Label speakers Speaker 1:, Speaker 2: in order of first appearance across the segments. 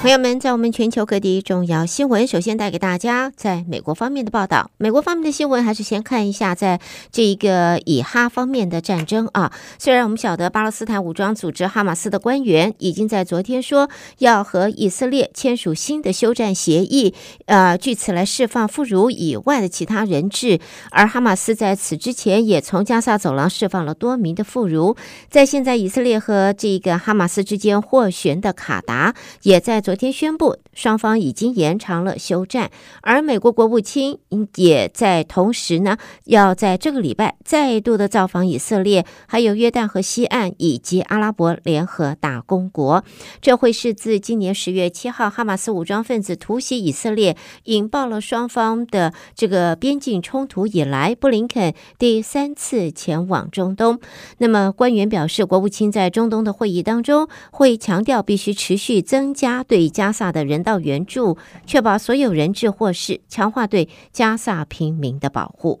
Speaker 1: 朋友们，在我们全球各地重要新闻，首先带给大家在美国方面的报道。美国方面的新闻，还是先看一下在这一个以哈方面的战争啊。虽然我们晓得巴勒斯坦武装组织哈马斯的官员已经在昨天说要和以色列签署新的休战协议，呃，据此来释放妇孺以外的其他人质。而哈马斯在此之前也从加萨走廊释放了多名的妇孺。在现在以色列和这个哈马斯之间斡旋的卡达也在。昨天宣布，双方已经延长了休战，而美国国务卿也在同时呢，要在这个礼拜再度的造访以色列，还有约旦河西岸以及阿拉伯联合大公国。这会是自今年十月七号哈马斯武装分子突袭以色列，引爆了双方的这个边境冲突以来，布林肯第三次前往中东。那么官员表示，国务卿在中东的会议当中会强调，必须持续增加对。对加萨的人要援助，确保所有人质获释，强化对加萨平民的保护。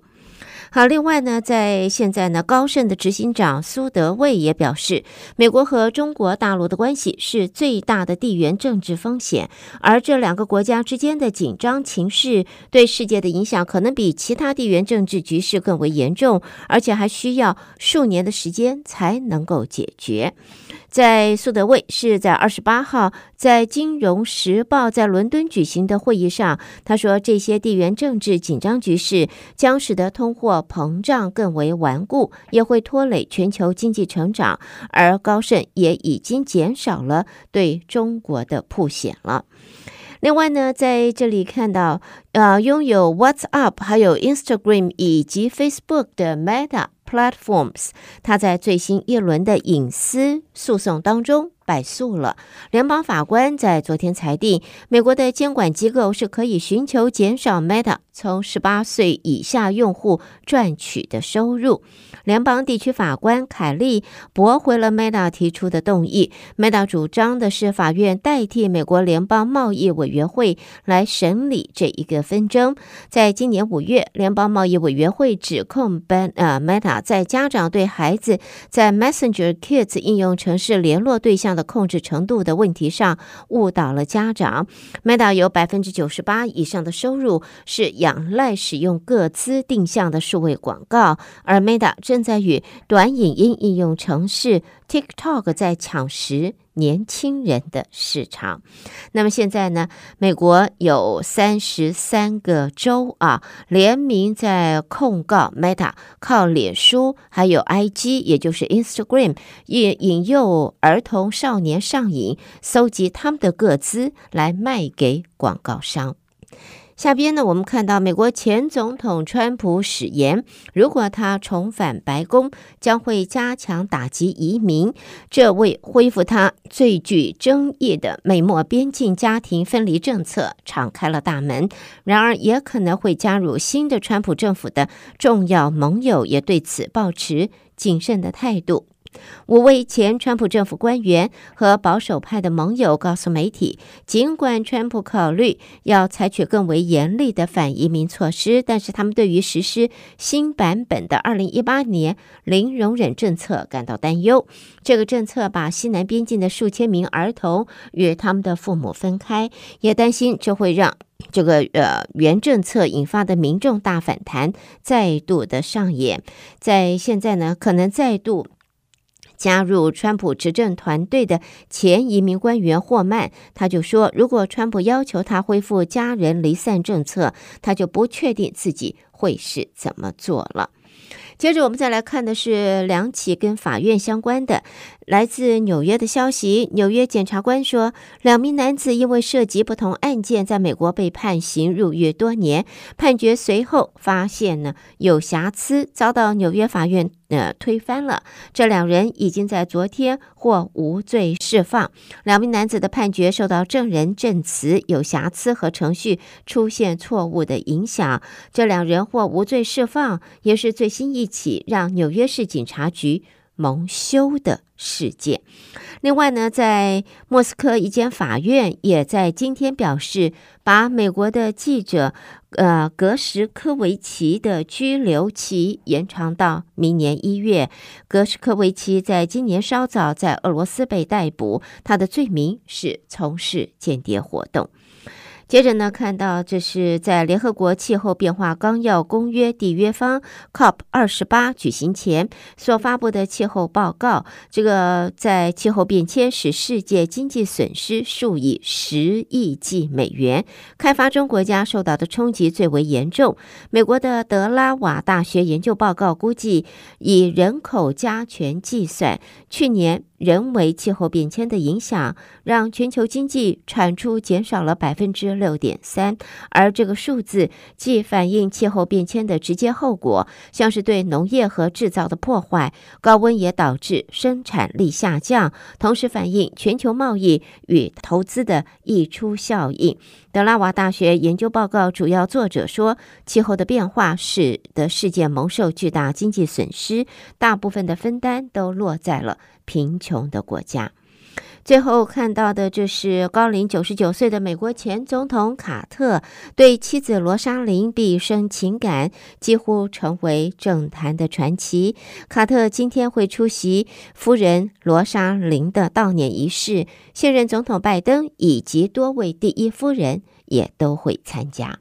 Speaker 1: 好，另外呢，在现在呢，高盛的执行长苏德卫也表示，美国和中国大陆的关系是最大的地缘政治风险，而这两个国家之间的紧张情势对世界的影响可能比其他地缘政治局势更为严重，而且还需要数年的时间才能够解决。在苏德卫是在二十八号在《金融时报》在伦敦举行的会议上，他说，这些地缘政治紧张局势将使得通货膨胀更为顽固，也会拖累全球经济成长。而高盛也已经减少了对中国的曝险了。另外呢，在这里看到，呃，拥有 WhatsApp、还有 Instagram 以及 Facebook 的 Meta Platforms，它在最新一轮的隐私诉讼当中败诉了。联邦法官在昨天裁定，美国的监管机构是可以寻求减少 Meta 从十八岁以下用户赚取的收入。联邦地区法官凯利驳回了 Meta 提出的动议。Meta 主张的是法院代替美国联邦贸易委员会来审理这一个纷争。在今年五月，联邦贸易委员会指控 Ben 呃 Meta 在家长对孩子在 Messenger Kids 应用程式联络对象的控制程度的问题上误导了家长。Meta 有百分之九十八以上的收入是仰赖使用各资定向的数位广告，而 Meta 正在与短影音应用程式 TikTok 在抢食年轻人的市场。那么现在呢，美国有三十三个州啊联名在控告 Meta 靠脸书还有 IG，也就是 Instagram，引引诱儿童少年上瘾，搜集他们的个资来卖给广告商。下边呢，我们看到美国前总统川普誓言，如果他重返白宫，将会加强打击移民，这为恢复他最具争议的美墨边境家庭分离政策敞开了大门。然而，也可能会加入新的川普政府的重要盟友，也对此抱持谨慎的态度。五位前川普政府官员和保守派的盟友告诉媒体，尽管川普考虑要采取更为严厉的反移民措施，但是他们对于实施新版本的二零一八年零容忍政策感到担忧。这个政策把西南边境的数千名儿童与他们的父母分开，也担心这会让这个呃原政策引发的民众大反弹再度的上演。在现在呢，可能再度。加入川普执政团队的前移民官员霍曼，他就说，如果川普要求他恢复家人离散政策，他就不确定自己会是怎么做了。接着，我们再来看的是两起跟法院相关的。来自纽约的消息，纽约检察官说，两名男子因为涉及不同案件，在美国被判刑入狱多年。判决随后发现呢有瑕疵，遭到纽约法院呃推翻了。这两人已经在昨天获无罪释放。两名男子的判决受到证人证词有瑕疵和程序出现错误的影响。这两人获无罪释放，也是最新一起让纽约市警察局蒙羞的事件。另外呢，在莫斯科一间法院也在今天表示，把美国的记者呃格什科维奇的拘留期延长到明年一月。格什科维奇在今年稍早在俄罗斯被逮捕，他的罪名是从事间谍活动。接着呢，看到这是在联合国气候变化纲要公约缔约方 COP 二十八举行前所发布的气候报告。这个在气候变迁使世界经济损失数以十亿计美元，开发中国家受到的冲击最为严重。美国的德拉瓦大学研究报告估计，以人口加权计算，去年。人为气候变迁的影响，让全球经济产出减少了百分之六点三，而这个数字既反映气候变迁的直接后果，像是对农业和制造的破坏，高温也导致生产力下降，同时反映全球贸易与投资的溢出效应。德拉瓦大学研究报告主要作者说，气候的变化使得世界蒙受巨大经济损失，大部分的分担都落在了贫穷的国家。最后看到的就是高龄九十九岁的美国前总统卡特对妻子罗莎琳毕生情感，几乎成为政坛的传奇。卡特今天会出席夫人罗莎琳的悼念仪式，现任总统拜登以及多位第一夫人也都会参加。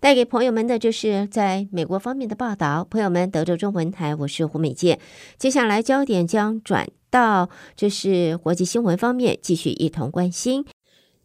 Speaker 1: 带给朋友们的就是在美国方面的报道。朋友们，德州中文台，我是胡美健。接下来焦点将转。到这是国际新闻方面，继续一同关心。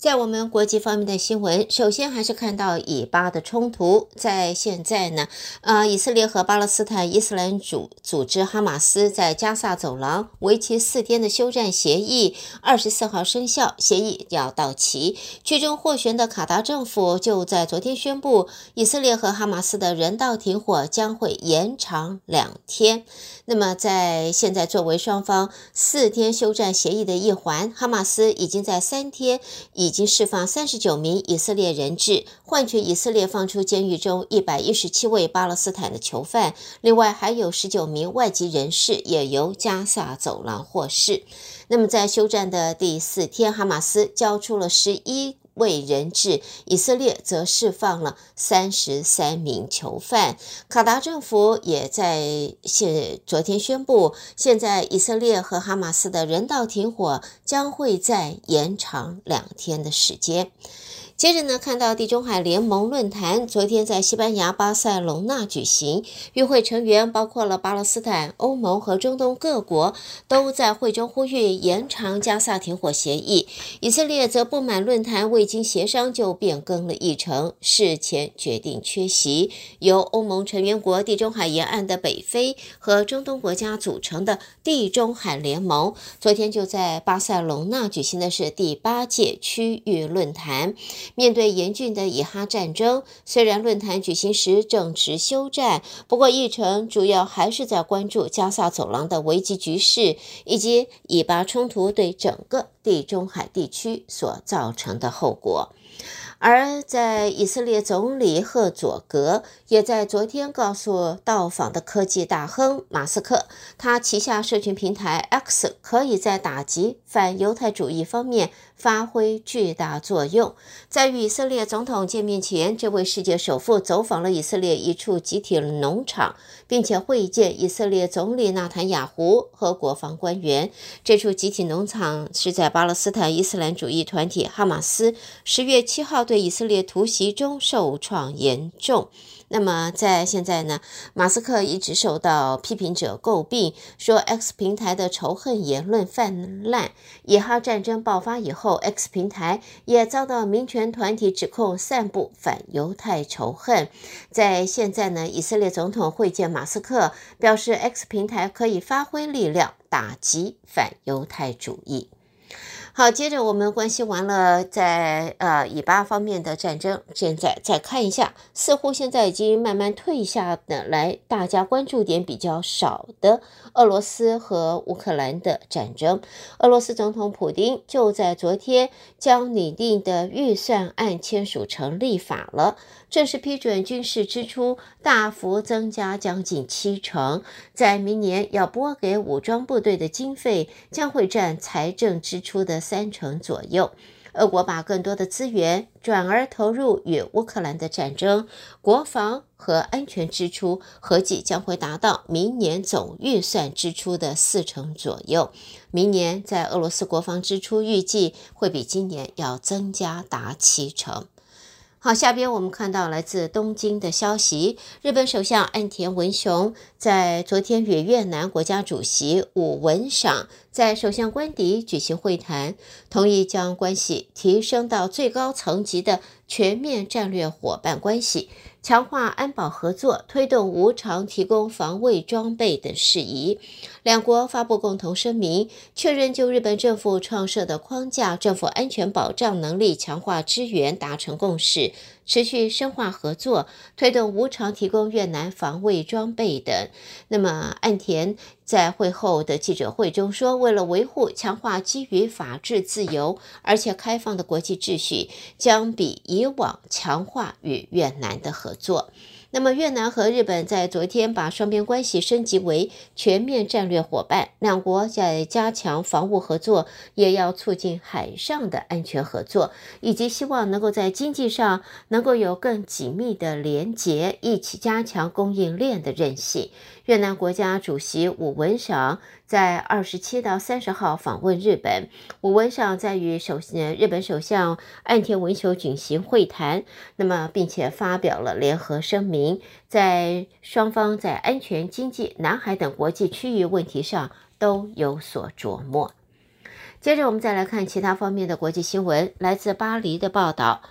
Speaker 1: 在我们国际方面的新闻，首先还是看到以巴的冲突。在现在呢，呃，以色列和巴勒斯坦伊斯兰主组织哈马斯在加萨走廊为期四天的休战协议，二十四号生效，协议要到期。最终获选的卡达政府就在昨天宣布，以色列和哈马斯的人道停火将会延长两天。那么，在现在作为双方四天休战协议的一环，哈马斯已经在三天已。已经释放三十九名以色列人质，换取以色列放出监狱中一百一十七位巴勒斯坦的囚犯。另外，还有十九名外籍人士也由加萨走廊获释。那么，在休战的第四天，哈马斯交出了十一为人质，以色列则释放了三十三名囚犯。卡达政府也在现昨天宣布，现在以色列和哈马斯的人道停火将会再延长两天的时间。接着呢，看到地中海联盟论坛昨天在西班牙巴塞隆纳举行，与会成员包括了巴勒斯坦、欧盟和中东各国，都在会中呼吁延长加萨停火协议。以色列则不满论坛未经协商就变更了议程，事前决定缺席。由欧盟成员国、地中海沿岸的北非和中东国家组成的地中海联盟，昨天就在巴塞隆纳举行的是第八届区域论坛。面对严峻的以哈战争，虽然论坛举行时正值休战，不过议程主要还是在关注加萨走廊的危机局势，以及以巴冲突对整个地中海地区所造成的后果。而在以色列总理赫佐格也在昨天告诉到访的科技大亨马斯克，他旗下社群平台 X 可以在打击反犹太主义方面发挥巨大作用。在与以色列总统见面前，这位世界首富走访了以色列一处集体农场，并且会见以色列总理纳坦雅胡和国防官员。这处集体农场是在巴勒斯坦伊斯兰主义团体哈马斯十月七号对以色列突袭中受创严重。那么，在现在呢，马斯克一直受到批评者诟病，说 X 平台的仇恨言论泛滥。以哈战争爆发以后，X 平台也遭到民权团体指控散布反犹太仇恨。在现在呢，以色列总统会见马斯克，表示 X 平台可以发挥力量，打击反犹太主义。好，接着我们关心完了在呃以巴方面的战争，现在再看一下，似乎现在已经慢慢退下的来，大家关注点比较少的俄罗斯和乌克兰的战争。俄罗斯总统普丁就在昨天将拟定的预算案签署成立法了，正式批准军事支出大幅增加将近七成，在明年要拨给武装部队的经费将会占财政支出的。三成左右，俄国把更多的资源转而投入与乌克兰的战争，国防和安全支出合计将会达到明年总预算支出的四成左右。明年在俄罗斯国防支出预计会比今年要增加达七成。好，下边我们看到来自东京的消息，日本首相岸田文雄在昨天与越南国家主席武文赏在首相官邸举行会谈，同意将关系提升到最高层级的全面战略伙伴关系。强化安保合作，推动无偿提供防卫装备等事宜。两国发布共同声明，确认就日本政府创设的框架、政府安全保障能力强化支援达成共识。持续深化合作，推动无偿提供越南防卫装备等。那么，岸田在会后的记者会中说，为了维护、强化基于法治、自由而且开放的国际秩序，将比以往强化与越南的合作。那么，越南和日本在昨天把双边关系升级为全面战略伙伴，两国在加强防务合作，也要促进海上的安全合作，以及希望能够在经济上能够有更紧密的连结，一起加强供应链的韧性。越南国家主席武文赏在二十七到三十号访问日本，武文赏在与首日本首相岸田文雄举行会谈，那么并且发表了联合声明，在双方在安全、经济、南海等国际区域问题上都有所琢磨。接着我们再来看其他方面的国际新闻，来自巴黎的报道。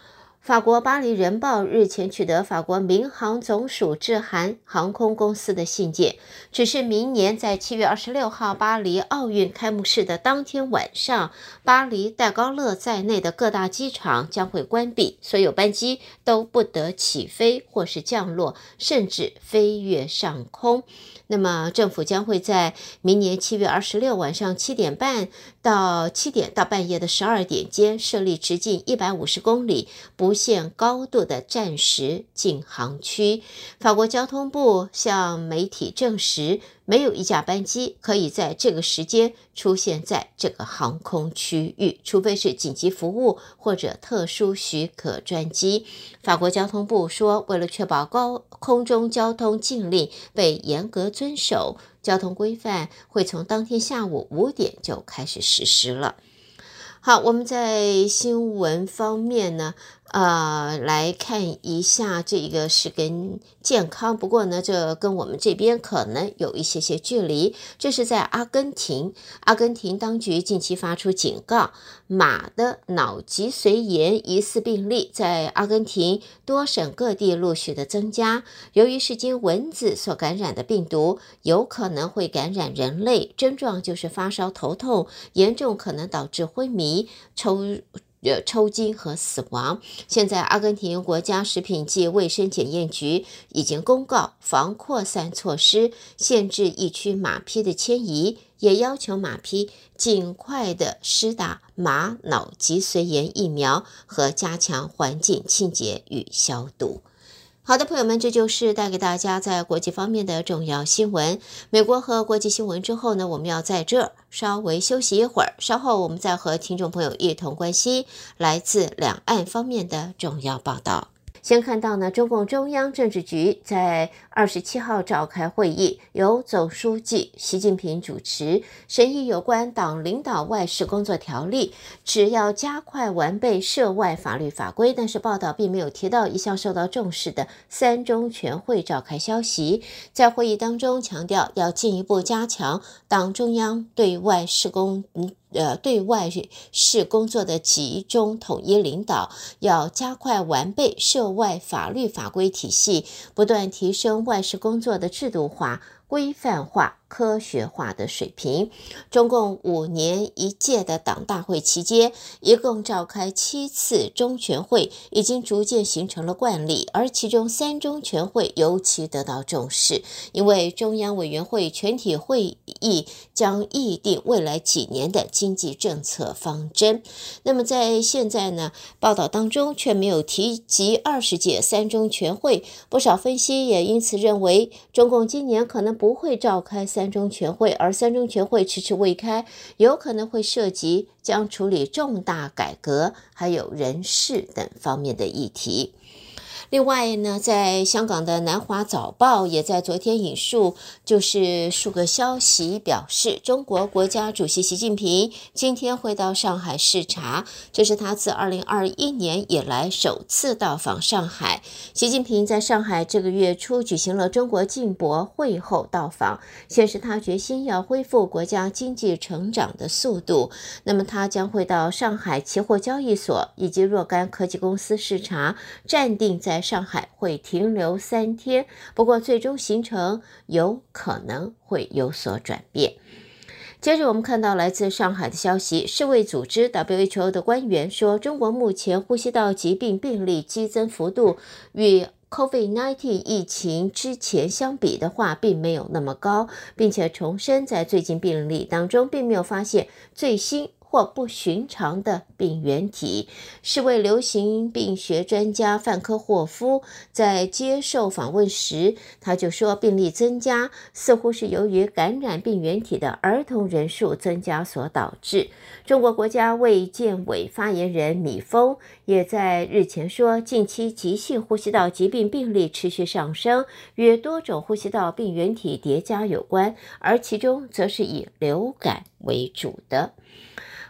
Speaker 1: 法国《巴黎人报》日前取得法国民航总署致函航空公司的信件，指示明年在七月二十六号巴黎奥运开幕式的当天晚上，巴黎戴高乐在内的各大机场将会关闭，所有班机都不得起飞或是降落，甚至飞越上空。那么，政府将会在明年七月二十六晚上七点半到七点到半夜的十二点间设立直径一百五十公里、不限高度的暂时禁航区。法国交通部向媒体证实。没有一架班机可以在这个时间出现在这个航空区域，除非是紧急服务或者特殊许可专机。法国交通部说，为了确保高空中交通禁令被严格遵守，交通规范会从当天下午五点就开始实施了。好，我们在新闻方面呢，呃，来看一下这个是跟健康，不过呢，这跟我们这边可能有一些些距离。这是在阿根廷，阿根廷当局近期发出警告，马的脑脊髓炎疑似病例在阿根廷多省各地陆续的增加。由于是经蚊子所感染的病毒，有可能会感染人类，症状就是发烧、头痛，严重可能导致昏迷、抽。的，抽筋和死亡。现在，阿根廷国家食品及卫生检验局已经公告防扩散措施，限制疫区马匹的迁移，也要求马匹尽快的施打马脑脊髓炎疫苗和加强环境清洁与消毒。好的，朋友们，这就是带给大家在国际方面的重要新闻。美国和国际新闻之后呢，我们要在这稍微休息一会儿，稍后我们再和听众朋友一同关心来自两岸方面的重要报道。先看到呢，中共中央政治局在二十七号召开会议，由总书记习近平主持，审议有关党领导外事工作条例，只要加快完备涉外法律法规。但是报道并没有提到一向受到重视的三中全会召开消息。在会议当中强调，要进一步加强党中央对外事工。呃，对外事工作的集中统一领导，要加快完备涉外法律法规体系，不断提升外事工作的制度化。规范化。科学化的水平。中共五年一届的党大会期间，一共召开七次中全会，已经逐渐形成了惯例。而其中三中全会尤其得到重视，因为中央委员会全体会议将议定未来几年的经济政策方针。那么在现在呢，报道当中却没有提及二十届三中全会。不少分析也因此认为，中共今年可能不会召开三。三中全会，而三中全会迟迟未开，有可能会涉及将处理重大改革，还有人事等方面的议题。另外呢，在香港的南华早报也在昨天引述，就是数个消息表示，中国国家主席习近平今天会到上海视察，这是他自二零二一年以来首次到访上海。习近平在上海这个月初举行了中国进博会后到访，显示他决心要恢复国家经济成长的速度。那么他将会到上海期货交易所以及若干科技公司视察，暂定在。上海会停留三天，不过最终行程有可能会有所转变。接着，我们看到来自上海的消息，世卫组织 WHO 的官员说，中国目前呼吸道疾病病例激增幅度与 COVID-19 疫情之前相比的话，并没有那么高，并且重申在最近病例当中，并没有发现最新。或不寻常的病原体。世卫流行病学专家范科霍夫在接受访问时，他就说，病例增加似乎是由于感染病原体的儿童人数增加所导致。中国国家卫健委发言人米峰也在日前说，近期急性呼吸道疾病病例持续上升，与多种呼吸道病原体叠加有关，而其中则是以流感为主的。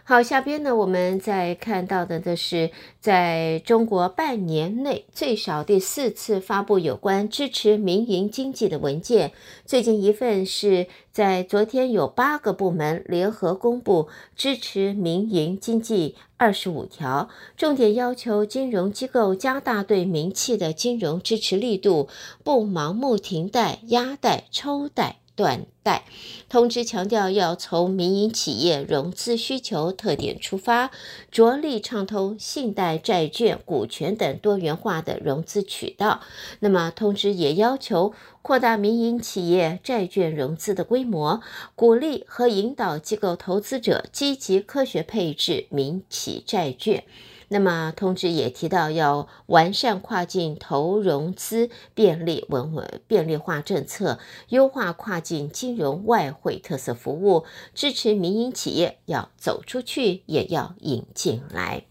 Speaker 1: 好，下边呢，我们再看到的的是，在中国半年内最少第四次发布有关支持民营经济的文件。最近一份是在昨天，有八个部门联合公布支持民营经济二十五条，重点要求金融机构加大对民企的金融支持力度，不盲目停贷、压贷、抽贷。断贷通知强调，要从民营企业融资需求特点出发，着力畅通信贷、债券、股权等多元化的融资渠道。那么，通知也要求扩大民营企业债券融资的规模，鼓励和引导机构投资者积极科学配置民企债券。那么，通知也提到要完善跨境投融资便利稳稳便利化政策，优化跨境金融外汇特色服务，支持民营企业要走出去，也要引进来。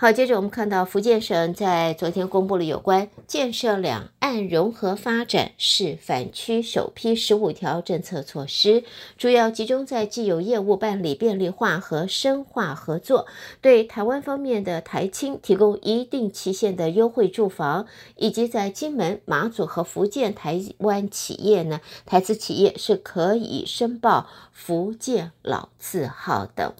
Speaker 1: 好，接着我们看到福建省在昨天公布了有关建设两岸融合发展示范区首批十五条政策措施，主要集中在既有业务办理便利化和深化合作，对台湾方面的台青提供一定期限的优惠住房，以及在金门、马祖和福建台湾企业呢，台资企业是可以申报福建老字号等。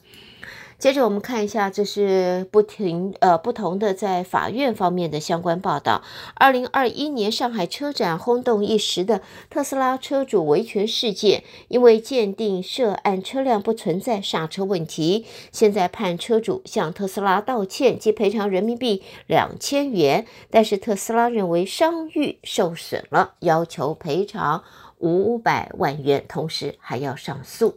Speaker 1: 接着我们看一下，这是不停呃不同的在法院方面的相关报道。二零二一年上海车展轰动一时的特斯拉车主维权事件，因为鉴定涉案车辆不存在刹车问题，现在判车主向特斯拉道歉及赔偿人民币两千元，但是特斯拉认为商誉受损了，要求赔偿五百万元，同时还要上诉。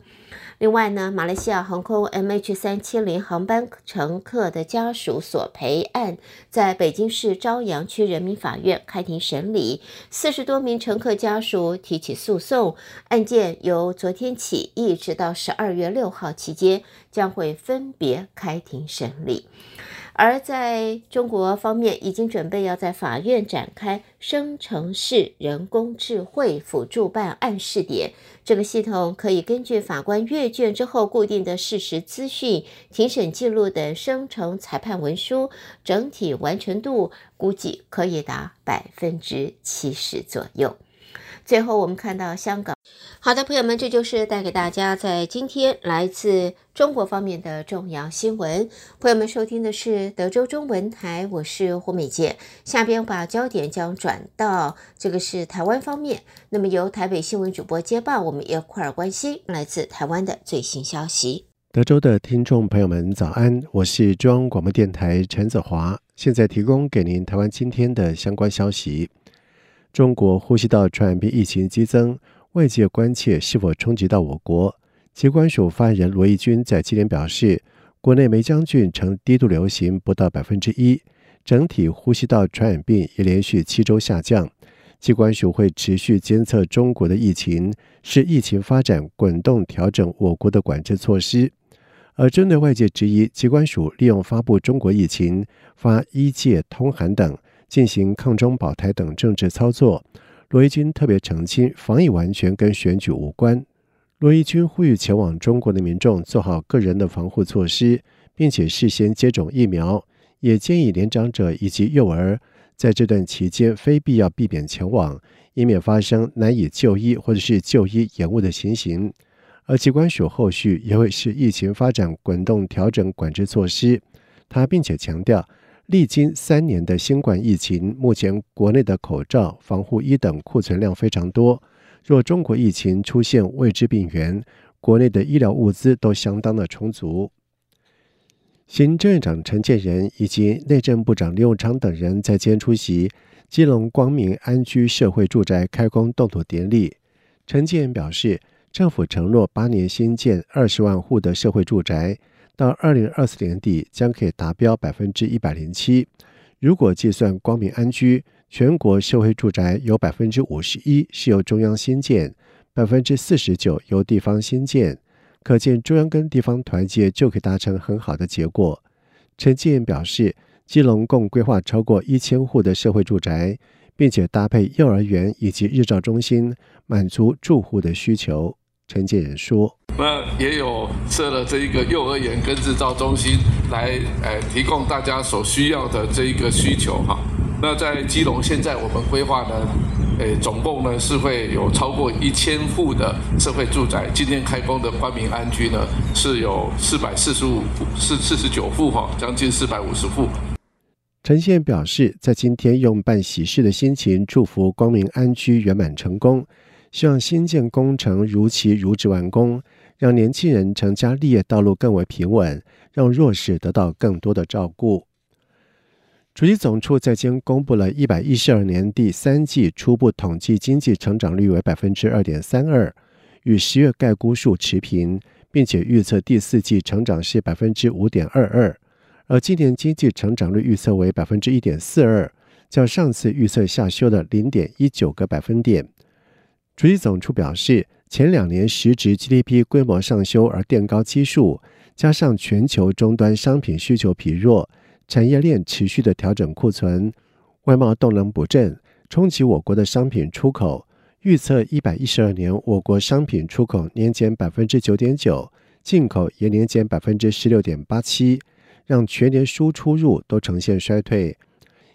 Speaker 1: 另外呢，马来西亚航空 MH 三七零航班乘客的家属索赔案，在北京市朝阳区人民法院开庭审理，四十多名乘客家属提起诉讼，案件由昨天起一直到十二月六号期间，将会分别开庭审理。而在中国方面，已经准备要在法院展开生成式人工智慧辅助办案试点。这个系统可以根据法官阅卷之后固定的事实资讯、庭审记录等生成裁判文书，整体完成度估计可以达百分之七十左右。最后，我们看到香港。好的，朋友们，这就是带给大家在今天来自中国方面的重要新闻。朋友们，收听的是德州中文台，我是胡美杰。下边把焦点将转到这个是台湾方面，那么由台北新闻主播接报，我们一块儿关心来自台湾的最新消息。
Speaker 2: 德州的听众朋友们，早安，我是中央广播电台陈子华，现在提供给您台湾今天的相关消息。中国呼吸道传染病疫情激增，外界关切是否冲击到我国。疾管署发言人罗毅军在今天表示，国内梅浆菌呈低度流行不到百分之一，整体呼吸道传染病已连续七周下降。疾管署会持续监测中国的疫情，视疫情发展滚动调整我国的管制措施。而针对外界质疑，疾管署利用发布中国疫情、发医界通函等。进行抗中保台等政治操作，罗伊军特别澄清，防疫完全跟选举无关。罗伊军呼吁前往中国的民众做好个人的防护措施，并且事先接种疫苗，也建议年长者以及幼儿在这段期间非必要避免前往，以免发生难以就医或者是就医延误的情形。而机关署后续也会视疫情发展滚动调整管制措施，他并且强调。历经三年的新冠疫情，目前国内的口罩、防护衣等库存量非常多。若中国疫情出现未知病源，国内的医疗物资都相当的充足。行政院长陈建仁以及内政部长林永昌等人在今天出席基隆光明安居社会住宅开工动土典礼。陈建仁表示，政府承诺八年新建二十万户的社会住宅。到二零二四年底将可以达标百分之一百零七。如果计算光明安居，全国社会住宅有百分之五十一是由中央新建，百分之四十九由地方新建。可见中央跟地方团结就可以达成很好的结果。陈建表示，基隆共规划超过一千户的社会住宅，并且搭配幼儿园以及日照中心，满足住户的需求。陈建仁说：“
Speaker 3: 那也有设了这一个幼儿园跟日照中心，来呃提供大家所需要的这一个需求哈。那在基隆现在我们规划呢，诶总共呢是会有超过一千户的社会住宅。今天开工的光明安居呢是有四百四十五四四十九户哈，将近四百五十户。”
Speaker 2: 陈建仁表示，在今天用办喜事的心情祝福光明安居圆满成功。希望新建工程如期如质完工，让年轻人成家立业道路更为平稳，让弱势得到更多的照顾。主计总处在今公布了一百一十二年第三季初步统计经济成长率为百分之二点三二，与十月概估数持平，并且预测第四季成长是百分之五点二二，而今年经济成长率预测为百分之一点四二，较上次预测下修了零点一九个百分点。主计总处表示，前两年实质 GDP 规模上修而垫高基数，加上全球终端商品需求疲弱，产业链持续的调整库存，外贸动能不振，冲击我国的商品出口。预测一百一十二年我国商品出口年减百分之九点九，进口也年减百分之十六点八七，让全年输出入都呈现衰退。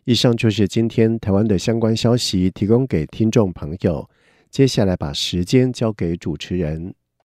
Speaker 2: 以上就是今天台湾的相关消息，提供给听众朋友。接下来把时间交给主持人。